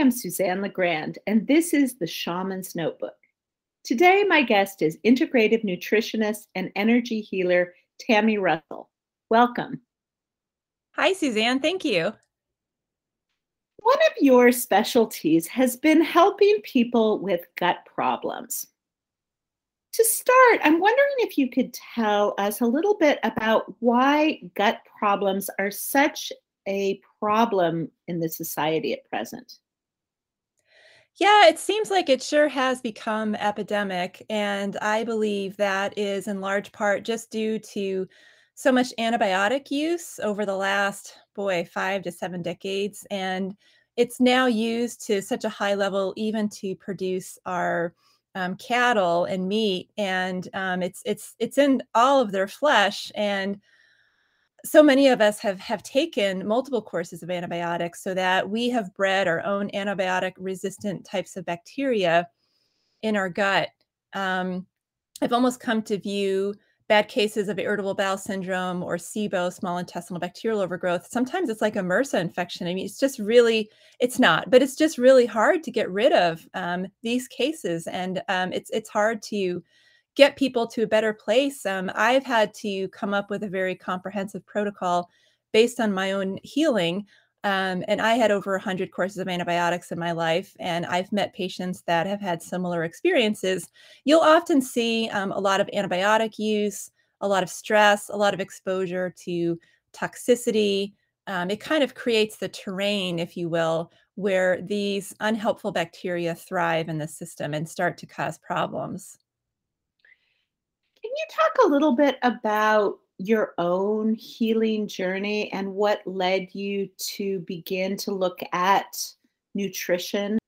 am Suzanne LaGrande, and this is the Shaman's Notebook. Today, my guest is integrative nutritionist and energy healer Tammy Russell. Welcome. Hi, Suzanne. Thank you. One of your specialties has been helping people with gut problems. To start, I'm wondering if you could tell us a little bit about why gut problems are such a problem in the society at present. Yeah, it seems like it sure has become epidemic. And I believe that is in large part just due to so much antibiotic use over the last, boy, five to seven decades. And it's now used to such a high level, even to produce our um, cattle and meat. And um, it's it's it's in all of their flesh. And so many of us have have taken multiple courses of antibiotics so that we have bred our own antibiotic resistant types of bacteria in our gut. Um, i've almost come to view bad cases of irritable bowel syndrome or sibo small intestinal bacterial overgrowth. Sometimes it's like a mrsa infection. I mean it's just really it's not but it's just really hard to get rid of um, these cases. And um, it's it's hard to get people to a better place. Um, I've had to come up with a very comprehensive protocol based on my own healing. Um, and I had over 100 courses of antibiotics in my life, and I've met patients that have had similar experiences. You'll often see um, a lot of antibiotic use, a lot of stress, a lot of exposure to toxicity. Um, it kind of creates the terrain, if you will, where these unhelpful bacteria thrive in the system and start to cause problems. Can you talk a little bit about your own healing journey and what led you to begin to look at nutrition?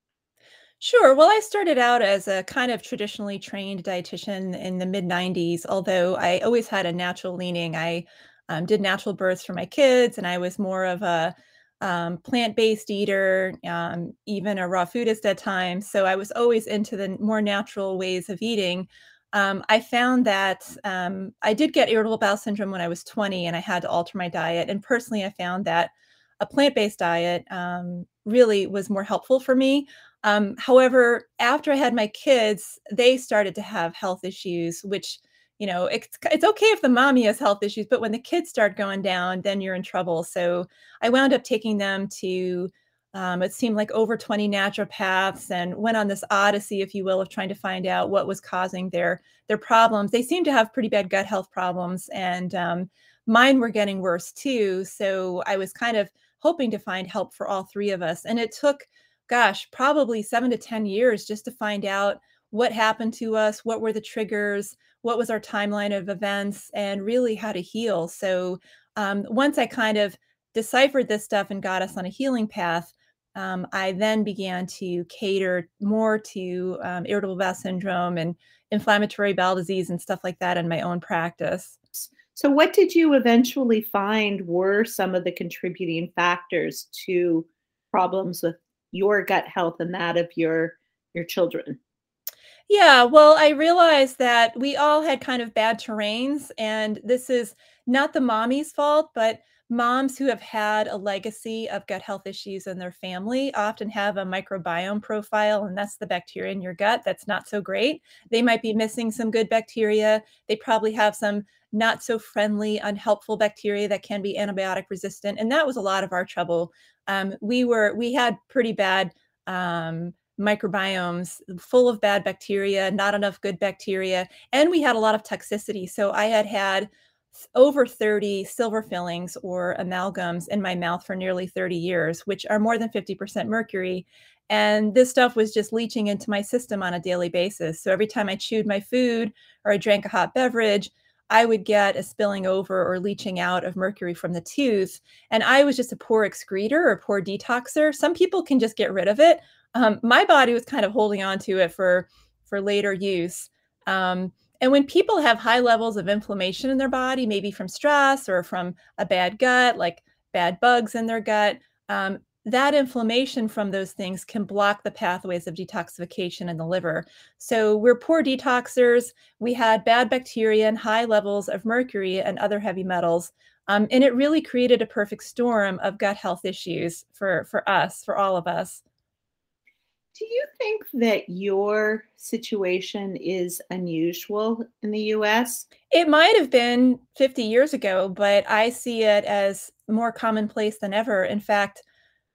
Sure. Well, I started out as a kind of traditionally trained dietitian in the mid 90s, although I always had a natural leaning. I um, did natural births for my kids, and I was more of a um, plant based eater, um, even a raw foodist at times. So I was always into the more natural ways of eating um, I found that um, I did get irritable bowel syndrome when I was 20 and I had to alter my diet. And personally, I found that a plant based diet um, really was more helpful for me. Um, however, after I had my kids, they started to have health issues, which you know it's, it's okay if the mommy has health issues but when the kids start going down then you're in trouble so i wound up taking them to um, it seemed like over 20 naturopaths and went on this odyssey, if you will, of trying to find out what was causing their their problems. They seemed to have pretty bad gut health problems, and um, mine were getting worse too. So I was kind of hoping to find help for all three of us. And it took, gosh, probably seven to 10 years just to find out what happened to us, what were the triggers, what was our timeline of events, and really how to heal. So um, once I kind of deciphered this stuff and got us on a healing path, um, I then began to cater more to um, irritable bowel syndrome and inflammatory bowel disease and stuff like that in my own practice. So, what did you eventually find were some of the contributing factors to problems with your gut health and that of your your children? Yeah, well, I realized that we all had kind of bad terrains, and this is not the mommy's fault, but moms who have had a legacy of gut health issues in their family often have a microbiome profile, and that's the bacteria in your gut that's not so great. They might be missing some good bacteria. They probably have some not so friendly, unhelpful bacteria that can be antibiotic resistant. And that was a lot of our trouble. Um, we were, we had pretty bad um, microbiomes full of bad bacteria, not enough good bacteria, and we had a lot of toxicity. So I had had over 30 silver fillings or amalgams in my mouth for nearly 30 years, which are more than 50% mercury. And this stuff was just leaching into my system on a daily basis. So every time I chewed my food or I drank a hot beverage, I would get a spilling over or leaching out of mercury from the tooth. And I was just a poor excreter or poor detoxer. Some people can just get rid of it. Um, my body was kind of holding on to it for for later use. Um, and when people have high levels of inflammation in their body, maybe from stress or from a bad gut, like bad bugs in their gut, um, that inflammation from those things can block the pathways of detoxification in the liver. So we're poor detoxers. We had bad bacteria and high levels of mercury and other heavy metals. Um, and it really created a perfect storm of gut health issues for, for us, for all of us. Do you think that your situation is unusual in the US? It might have been 50 years ago, but I see it as more commonplace than ever. In fact,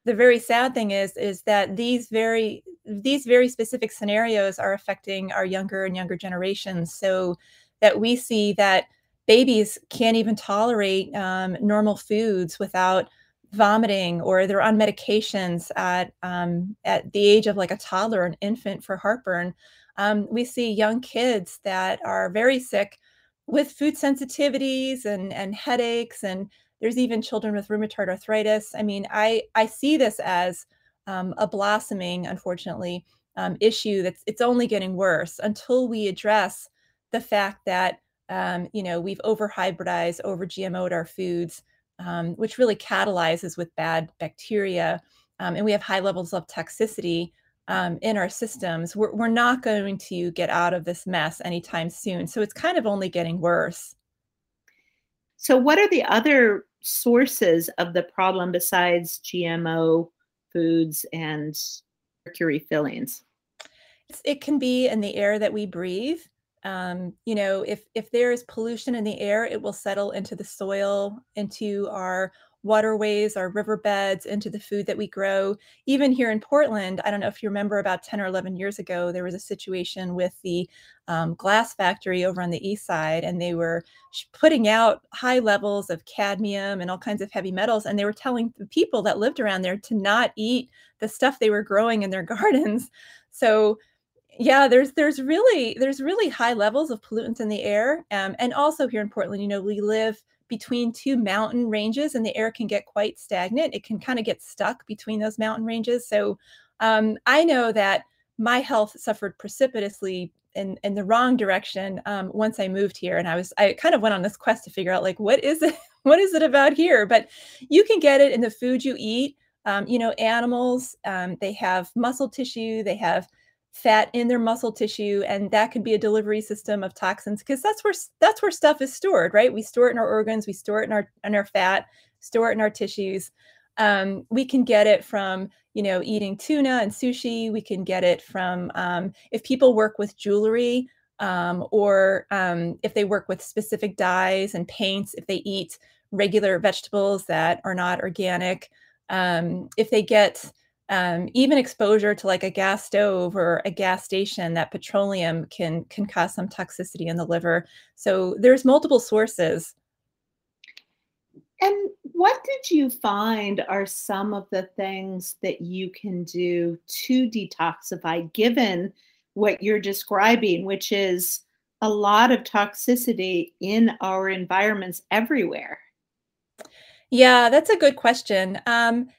the very sad thing is is that these very these very specific scenarios are affecting our younger and younger generations so that we see that babies can't even tolerate um, normal foods without vomiting or they're on medications at um, at the age of like a toddler an infant for heartburn um, we see young kids that are very sick with food sensitivities and and headaches and there's even children with rheumatoid arthritis. I mean i i see this as um, a blossoming unfortunately um, issue that's it's only getting worse until we address the fact that um, you know we've over hybridized over gmo'd our foods um, which really catalyzes with bad bacteria, um, and we have high levels of toxicity um, in our systems, we're, we're not going to get out of this mess anytime soon. So it's kind of only getting worse. So, what are the other sources of the problem besides GMO foods and mercury fillings? It can be in the air that we breathe. Um, you know, if if there is pollution in the air, it will settle into the soil, into our waterways, our riverbeds, into the food that we grow. Even here in Portland, I don't know if you remember about 10 or 11 years ago, there was a situation with the um, glass factory over on the east side, and they were putting out high levels of cadmium and all kinds of heavy metals. And they were telling the people that lived around there to not eat the stuff they were growing in their gardens. So yeah, there's there's really there's really high levels of pollutants in the air, um, and also here in Portland, you know, we live between two mountain ranges, and the air can get quite stagnant. It can kind of get stuck between those mountain ranges. So um, I know that my health suffered precipitously in in the wrong direction um, once I moved here, and I was I kind of went on this quest to figure out like what is it what is it about here? But you can get it in the food you eat. Um, you know, animals um, they have muscle tissue, they have fat in their muscle tissue and that could be a delivery system of toxins because that's where that's where stuff is stored right? We store it in our organs we store it in our in our fat store it in our tissues. Um, we can get it from you know eating tuna and sushi. We can get it from um, if people work with jewelry um, or um, if they work with specific dyes and paints if they eat regular vegetables that are not organic um, if they get um, even exposure to like a gas stove or a gas station that petroleum can can cause some toxicity in the liver. So there's multiple sources. And what did you find are some of the things that you can do to detoxify given what you're describing which is a lot of toxicity in our environments everywhere? Yeah that's a good question. Um,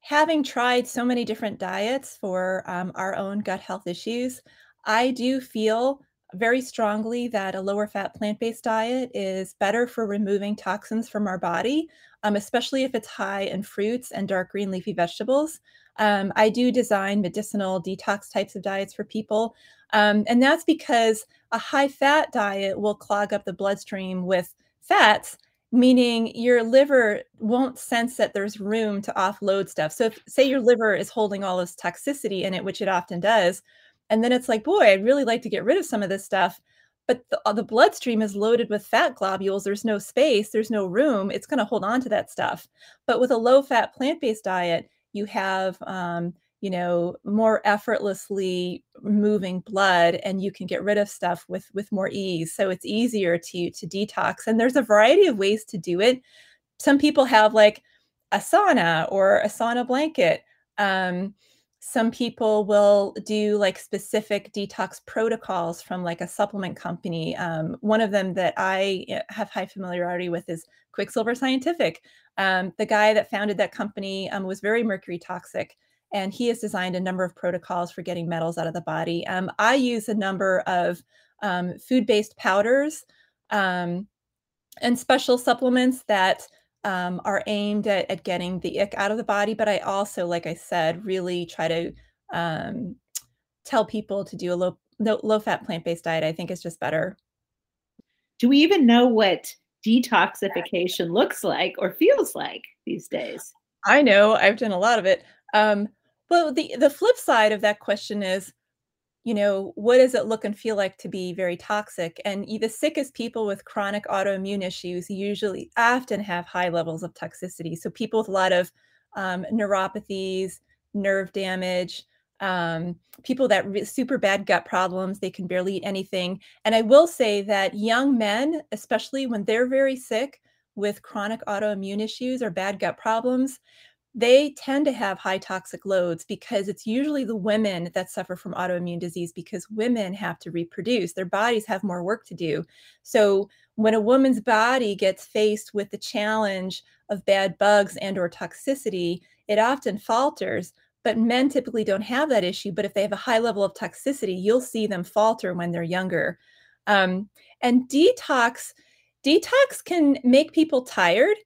having tried so many different diets for um, our own gut health issues, I do feel very strongly that a lower fat plant based diet is better for removing toxins from our body, um, especially if it's high in fruits and dark green leafy vegetables. Um, I do design medicinal detox types of diets for people. Um, and that's because a high fat diet will clog up the bloodstream with fats meaning your liver won't sense that there's room to offload stuff. So if say your liver is holding all this toxicity in it, which it often does, and then it's like, boy, I'd really like to get rid of some of this stuff, but the, uh, the bloodstream is loaded with fat globules. There's no space, there's no room. It's going to hold on to that stuff. But with a low fat plant based diet, you have um, you know more effortlessly moving blood and you can get rid of stuff with with more ease. So it's easier to to detox and there's a variety of ways to do it. Some people have like a sauna or a sauna blanket. Um, some people will do like specific detox protocols from like a supplement company. Um, one of them that i eh, have high familiarity with is quicksilver scientific. Um, the guy that founded that company um, was very mercury toxic and he has designed a number of protocols for getting metals out of the body. Um, I use a number of um, food-based powders um, and special supplements that um, are aimed at, at, getting the ick out of the body. But I also, like I said, really try to um, tell people to do a low no, low-fat plant-based diet. I think is just better. Do we even know what detoxification looks like or feels like these days? I know. I've done a lot of it. Um, Well, the the flip side of that question is, you know, what does it look and feel like to be very toxic? And the sickest people with chronic autoimmune issues usually often have high levels of toxicity. So people with a lot of, um, neuropathies, nerve damage, um, people that re super bad gut problems, they can barely eat anything. And I will say that young men, especially when they're very sick with chronic autoimmune issues or bad gut problems, they tend to have high toxic loads because it's usually the women that suffer from autoimmune disease because women have to reproduce. Their bodies have more work to do. So when a woman's body gets faced with the challenge of bad bugs and or toxicity, it often falters. But men typically don't have that issue. But if they have a high level of toxicity, you'll see them falter when they're younger. Um, and detox, detox can make people tired.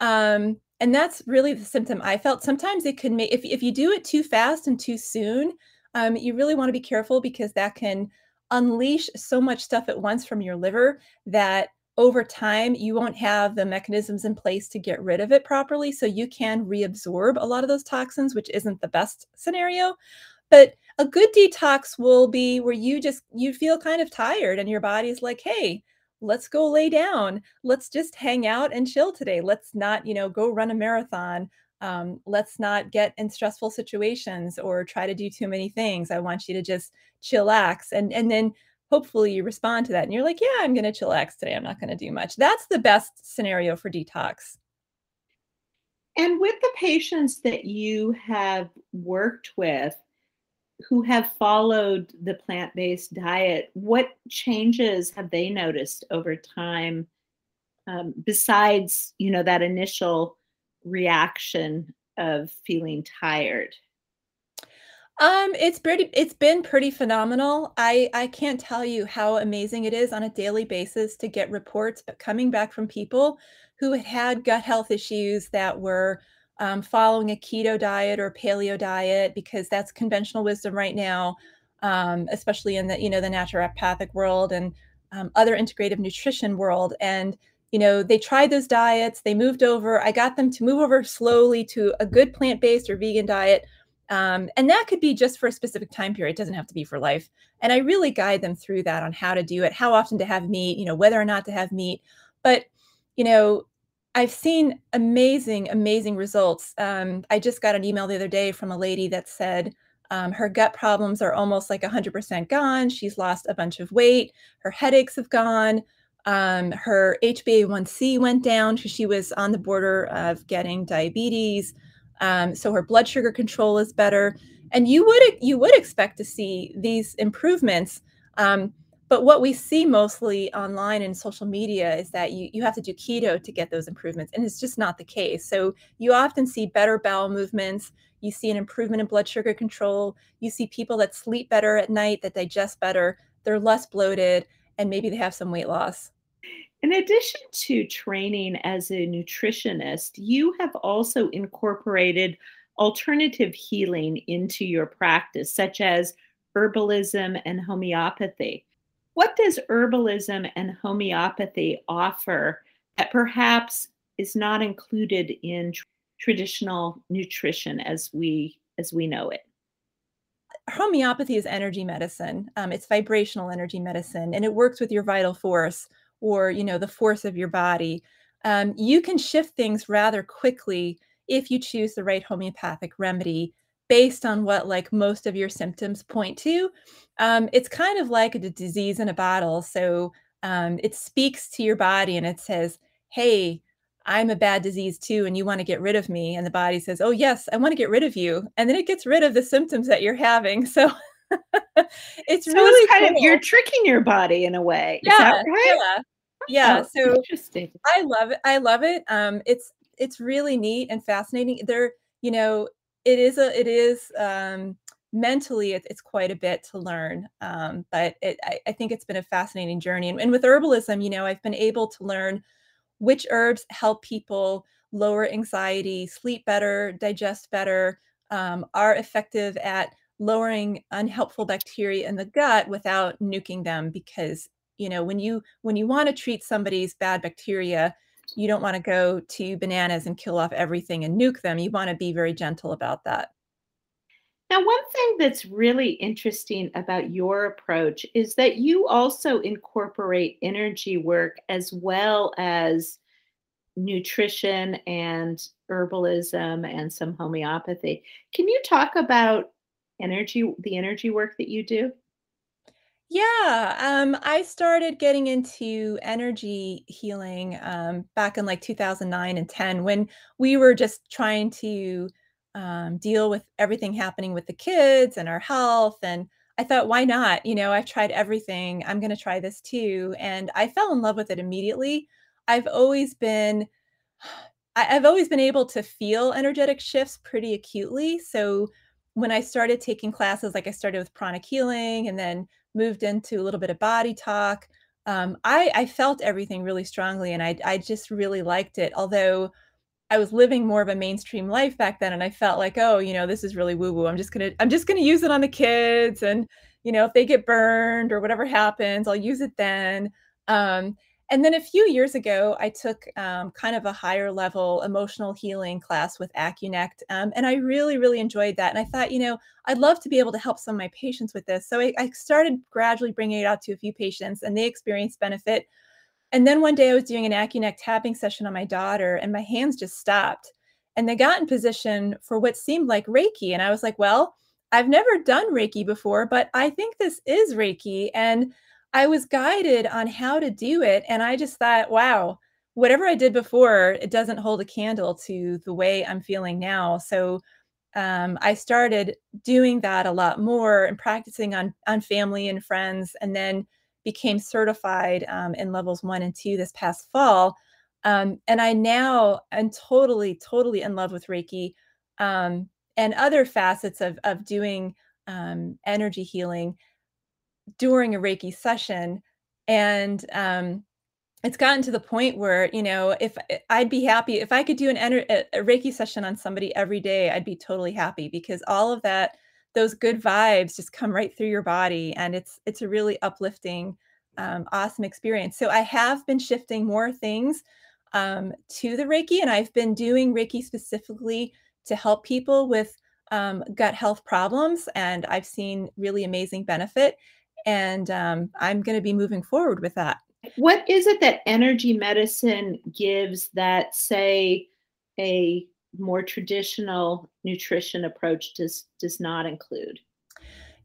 Um, and that's really the symptom I felt. Sometimes it can make if if you do it too fast and too soon, um, you really wanna be careful because that can unleash so much stuff at once from your liver that over time you won't have the mechanisms in place to get rid of it properly, so you can reabsorb a lot of those toxins, which isn't the best scenario. But a good detox will be where you just you feel kind of tired and your body's like, "Hey, let's go lay down. Let's just hang out and chill today. Let's not, you know, go run a marathon. Um, let's not get in stressful situations or try to do too many things. I want you to just chillax. And and then hopefully you respond to that and you're like, yeah, I'm going to chillax today. I'm not going to do much. That's the best scenario for detox. And with the patients that you have worked with, who have followed the plant-based diet, what changes have they noticed over time, um, besides, you know, that initial reaction of feeling tired? Um, it's pretty it's been pretty phenomenal. I I can't tell you how amazing it is on a daily basis to get reports coming back from people who had had gut health issues that were um, following a keto diet or paleo diet because that's conventional wisdom right now, um, especially in the you know the naturopathic world and um, other integrative nutrition world. And you know they tried those diets, they moved over. I got them to move over slowly to a good plant based or vegan diet. Um, and that could be just for a specific time period. It doesn't have to be for life. And I really guide them through that on how to do it, how often to have meat, you know, whether or not to have meat. But, you know, I've seen amazing, amazing results. Um, I just got an email the other day from a lady that said um, her gut problems are almost like 100% gone. She's lost a bunch of weight. Her headaches have gone. Um, her HbA1c went down because she was on the border of getting diabetes. Um, so her blood sugar control is better. And you would you would expect to see these improvements. Um, but what we see mostly online and social media is that you, you have to do keto to get those improvements. And it's just not the case. So you often see better bowel movements. You see an improvement in blood sugar control. You see people that sleep better at night, that digest better. They're less bloated, and maybe they have some weight loss. In addition to training as a nutritionist, you have also incorporated alternative healing into your practice, such as herbalism and homeopathy. What does herbalism and homeopathy offer that perhaps is not included in tr- traditional nutrition as we as we know it? Homeopathy is energy medicine. Um, it's vibrational energy medicine, and it works with your vital force or you know the force of your body. Um, you can shift things rather quickly if you choose the right homeopathic remedy based on what like most of your symptoms point to. Um, it's kind of like a disease in a bottle. So um, it speaks to your body and it says, "Hey, I'm a bad disease too, and you want to get rid of me." And the body says, "Oh yes, I want to get rid of you," and then it gets rid of the symptoms that you're having. So it's so really it's kind cool. of you're tricking your body in a way. Is Yeah, that right? yeah, yeah. Oh, So interesting. I love it. I love it. Um, it's it's really neat and fascinating. There, you know, it is a it is um, mentally it, it's quite a bit to learn. Um, but it, I, I think it's been a fascinating journey. And, and with herbalism, you know, I've been able to learn which herbs help people lower anxiety, sleep better, digest better, um, are effective at lowering unhelpful bacteria in the gut without nuking them because you know when you when you want to treat somebody's bad bacteria you don't want to go to bananas and kill off everything and nuke them you want to be very gentle about that Now, one thing that's really interesting about your approach is that you also incorporate energy work as well as nutrition and herbalism and some homeopathy. Can you talk about energy the energy work that you do? Yeah, um, I started getting into energy healing um, back in like 2009 and 10 when we were just trying to um, deal with everything happening with the kids and our health. And I thought, why not? You know, I've tried everything. I'm going to try this too. And I fell in love with it immediately. I've always been I've always been able to feel energetic shifts pretty acutely. So when I started taking classes, like I started with pranic healing and then moved into a little bit of body talk, um, I, I felt everything really strongly and I, I just really liked it. Although I was living more of a mainstream life back then and I felt like, oh, you know, this is really woo woo. I'm just going to I'm just going to use it on the kids and you know, if they get burned or whatever happens, I'll use it then. Um, and then a few years ago, I took um, kind of a higher level emotional healing class with Acunect. Um, and I really, really enjoyed that. And I thought, you know, I'd love to be able to help some of my patients with this. So I, I started gradually bringing it out to a few patients and they experienced benefit. And then one day I was doing an Acunect tapping session on my daughter and my hands just stopped. And they got in position for what seemed like Reiki. And I was like, well, I've never done Reiki before, but I think this is Reiki. And I was guided on how to do it. And I just thought, wow, whatever I did before, it doesn't hold a candle to the way I'm feeling now. So um, I started doing that a lot more and practicing on on family and friends, and then became certified um, in levels one and two this past fall. Um, and I now am totally, totally in love with Reiki um, and other facets of of doing um, energy healing during a Reiki session. And um, it's gotten to the point where, you know, if eh, I'd be happy if I could do an ener- a Reiki session on somebody every day, I'd be totally happy because all of that, those good vibes just come right through your body. And it's, it's a really uplifting, um, awesome experience. So I have been shifting more things um, to the Reiki, and I've been doing Reiki specifically to help people with um, gut health problems. And I've seen really amazing benefit and um, I'm going to be moving forward with that. What is it that energy medicine gives that, say, a more traditional nutrition approach does does not include?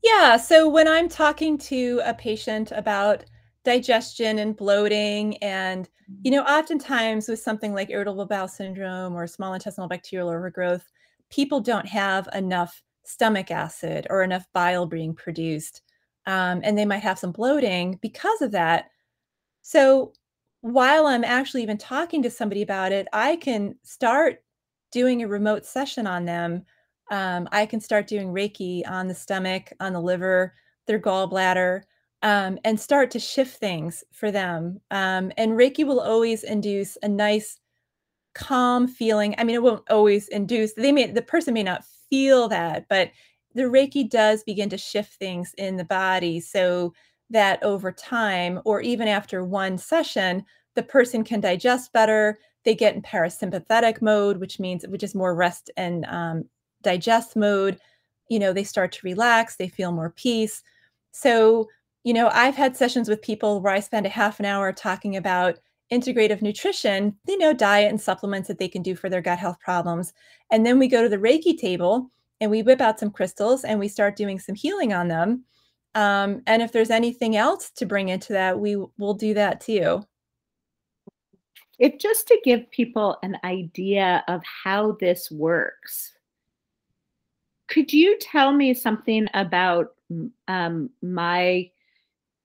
Yeah, so when I'm talking to a patient about digestion and bloating and you know oftentimes with something like irritable bowel syndrome or small intestinal bacterial overgrowth people don't have enough stomach acid or enough bile being produced um, and they might have some bloating because of that. So while I'm actually even talking to somebody about it, I can start doing a remote session on them. Um, I can start doing Reiki on the stomach, on the liver, their gallbladder, um, and start to shift things for them. Um, and Reiki will always induce a nice, calm feeling. I mean, it won't always induce. They may the person may not feel that, but the Reiki does begin to shift things in the body so that over time, or even after one session, the person can digest better. They get in parasympathetic mode, which means which is more rest and um, digest mode. You know, they start to relax. They feel more peace. So, you know, I've had sessions with people where I spend a half an hour talking about integrative nutrition, you know, diet and supplements that they can do for their gut health problems. And then we go to the Reiki table and we whip out some crystals and we start doing some healing on them. Um, and if there's anything else to bring into that, we will do that too. If just to give people an idea of how this works, could you tell me something about um, my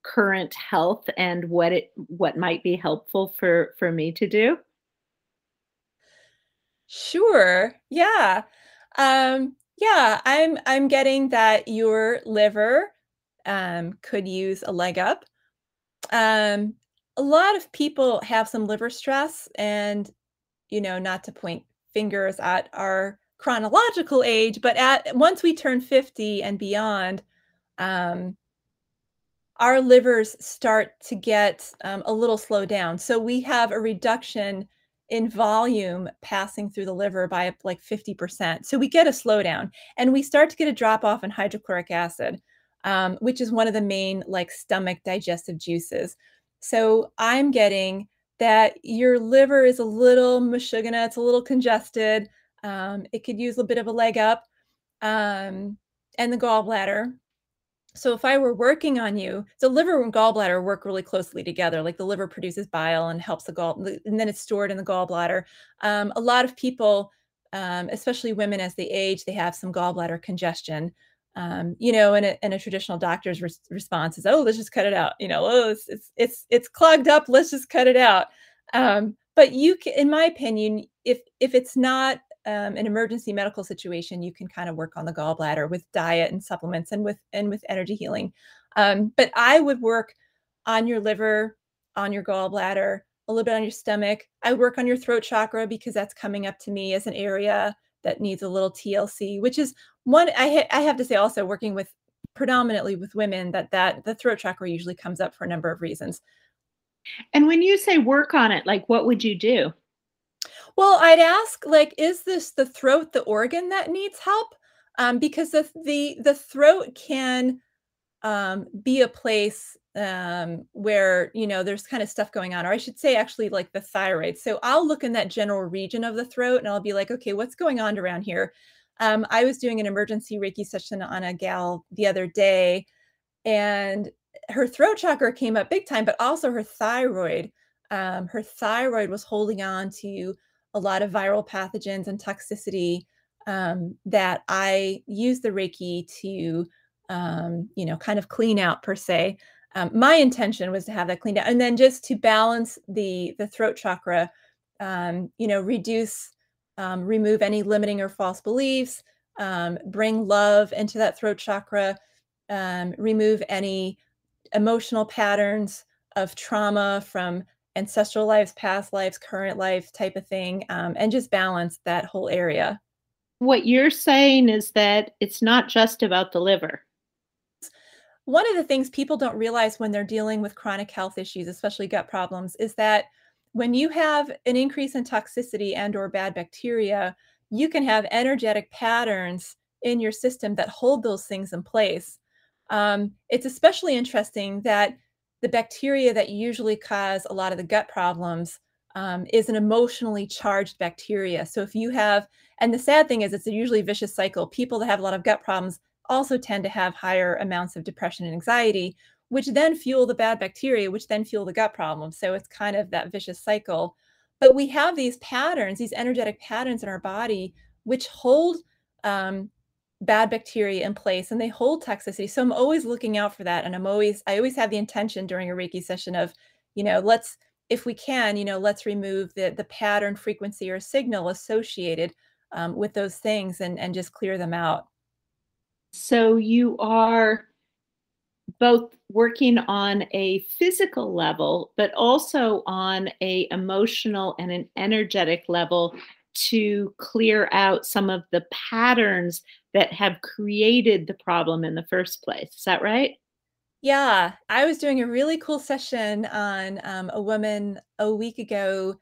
current health and what it what might be helpful for for me to do? Sure. Yeah. Um, yeah, I'm I'm getting that your liver um, could use a leg up. Um, a lot of people have some liver stress, and you know, not to point fingers at our chronological age, but at once we turn 50 and beyond, um, our livers start to get um, a little slowed down. So we have a reduction in volume passing through the liver by like 50%. So we get a slowdown and we start to get a drop off in hydrochloric acid, um, which is one of the main like stomach digestive juices. So I'm getting that your liver is a little mashugana, it's a little congested. Um, it could use a bit of a leg up. Um, and the gallbladder so if I were working on you, the liver and gallbladder work really closely together. Like the liver produces bile and helps the gall, and then it's stored in the gallbladder. Um, a lot of people, um, especially women as they age, they have some gallbladder congestion. Um, you know, and a, and a traditional doctor's re- response is, "Oh, let's just cut it out." You know, oh, it's it's it's, it's clogged up. Let's just cut it out. Um, but you, can, in my opinion, if if it's not um, an emergency medical situation, you can kind of work on the gallbladder with diet and supplements and with and with energy healing. Um, but I would work on your liver, on your gallbladder, a little bit on your stomach. I would work on your throat chakra because that's coming up to me as an area that needs a little TLC, which is one I ha- I have to say also working with predominantly with women that that the throat chakra usually comes up for a number of reasons. And when you say work on it, like what would you do? Well, I'd ask, like, is this the throat the organ that needs help? Um, because the the the throat can um, be a place um, where you know there's kind of stuff going on, or I should say, actually, like the thyroid. So I'll look in that general region of the throat, and I'll be like, okay, what's going on around here? Um, I was doing an emergency Reiki session on a gal the other day, and her throat chakra came up big time, but also her thyroid. Um, her thyroid was holding on to a lot of viral pathogens and toxicity um, that I use the Reiki to, um, you know, kind of clean out per se. Um, my intention was to have that cleaned out, and then just to balance the the throat chakra, um, you know, reduce, um, remove any limiting or false beliefs, um, bring love into that throat chakra, remove any emotional patterns of trauma from ancestral lives, past lives, current life type of thing, um, and just balance that whole area. What you're saying is that it's not just about the liver. One of the things people don't realize when they're dealing with chronic health issues, especially gut problems, is that when you have an increase in toxicity and or bad bacteria, you can have energetic patterns in your system that hold those things in place. Um, it's especially interesting that the bacteria that usually cause a lot of the gut problems um, is an emotionally charged bacteria. So if you have, and the sad thing is, it's a usually vicious cycle. People that have a lot of gut problems also tend to have higher amounts of depression and anxiety, which then fuel the bad bacteria, which then fuel the gut problems. So it's kind of that vicious cycle. But we have these patterns, these energetic patterns in our body, which hold um, bad bacteria in place and they hold toxicity. So I'm always looking out for that. And I'm always, I always have the intention during a Reiki session of, you know, let's, if we can, you know, let's remove the the pattern, frequency, or signal associated um, with those things and and just clear them out. So you are both working on a physical level, but also on a emotional and an energetic level to clear out some of the patterns that have created the problem in the first place. Is that right? Yeah, I was doing a really cool session on um, a woman a week ago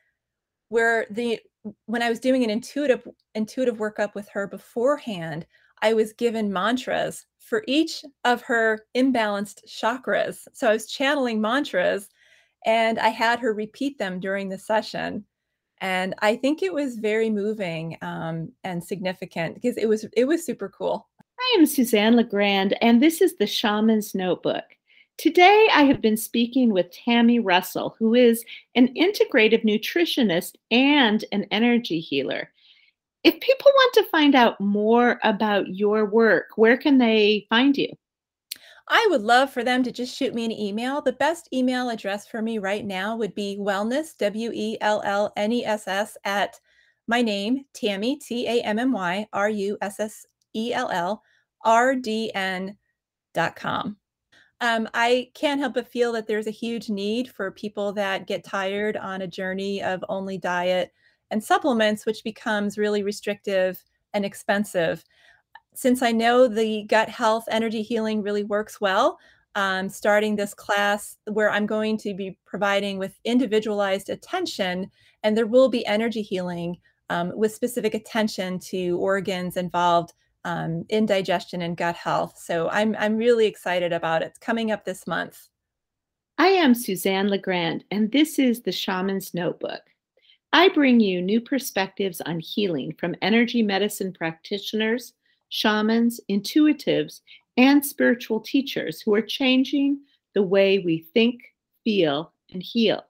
where the when I was doing an intuitive intuitive workup with her beforehand, I was given mantras for each of her imbalanced chakras. So I was channeling mantras and I had her repeat them during the session and I think it was very moving um, and significant because it was it was super cool. I am Suzanne LaGrande, and this is the Shaman's Notebook. Today, I have been speaking with Tammy Russell, who is an integrative nutritionist and an energy healer. If people want to find out more about your work, where can they find you? I would love for them to just shoot me an email. The best email address for me right now would be wellness, W E L L N E S S, at my name, Tammy, T A M M Y R U S S E L L R D N dot com. Um, I can't help but feel that there's a huge need for people that get tired on a journey of only diet and supplements, which becomes really restrictive and expensive since I know the gut health energy healing really works well, um, starting this class where I'm going to be providing with individualized attention, and there will be energy healing um, with specific attention to organs involved um, in digestion and gut health. So I'm I'm really excited about it. It's coming up this month. I am Suzanne LaGrande, and this is the Shaman's Notebook. I bring you new perspectives on healing from energy medicine practitioners, shamans, intuitives, and spiritual teachers who are changing the way we think, feel, and heal.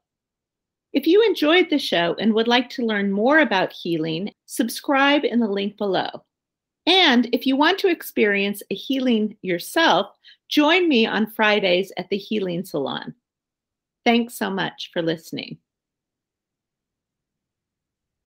If you enjoyed the show and would like to learn more about healing, subscribe in the link below. And if you want to experience a healing yourself, join me on Fridays at the Healing Salon. Thanks so much for listening.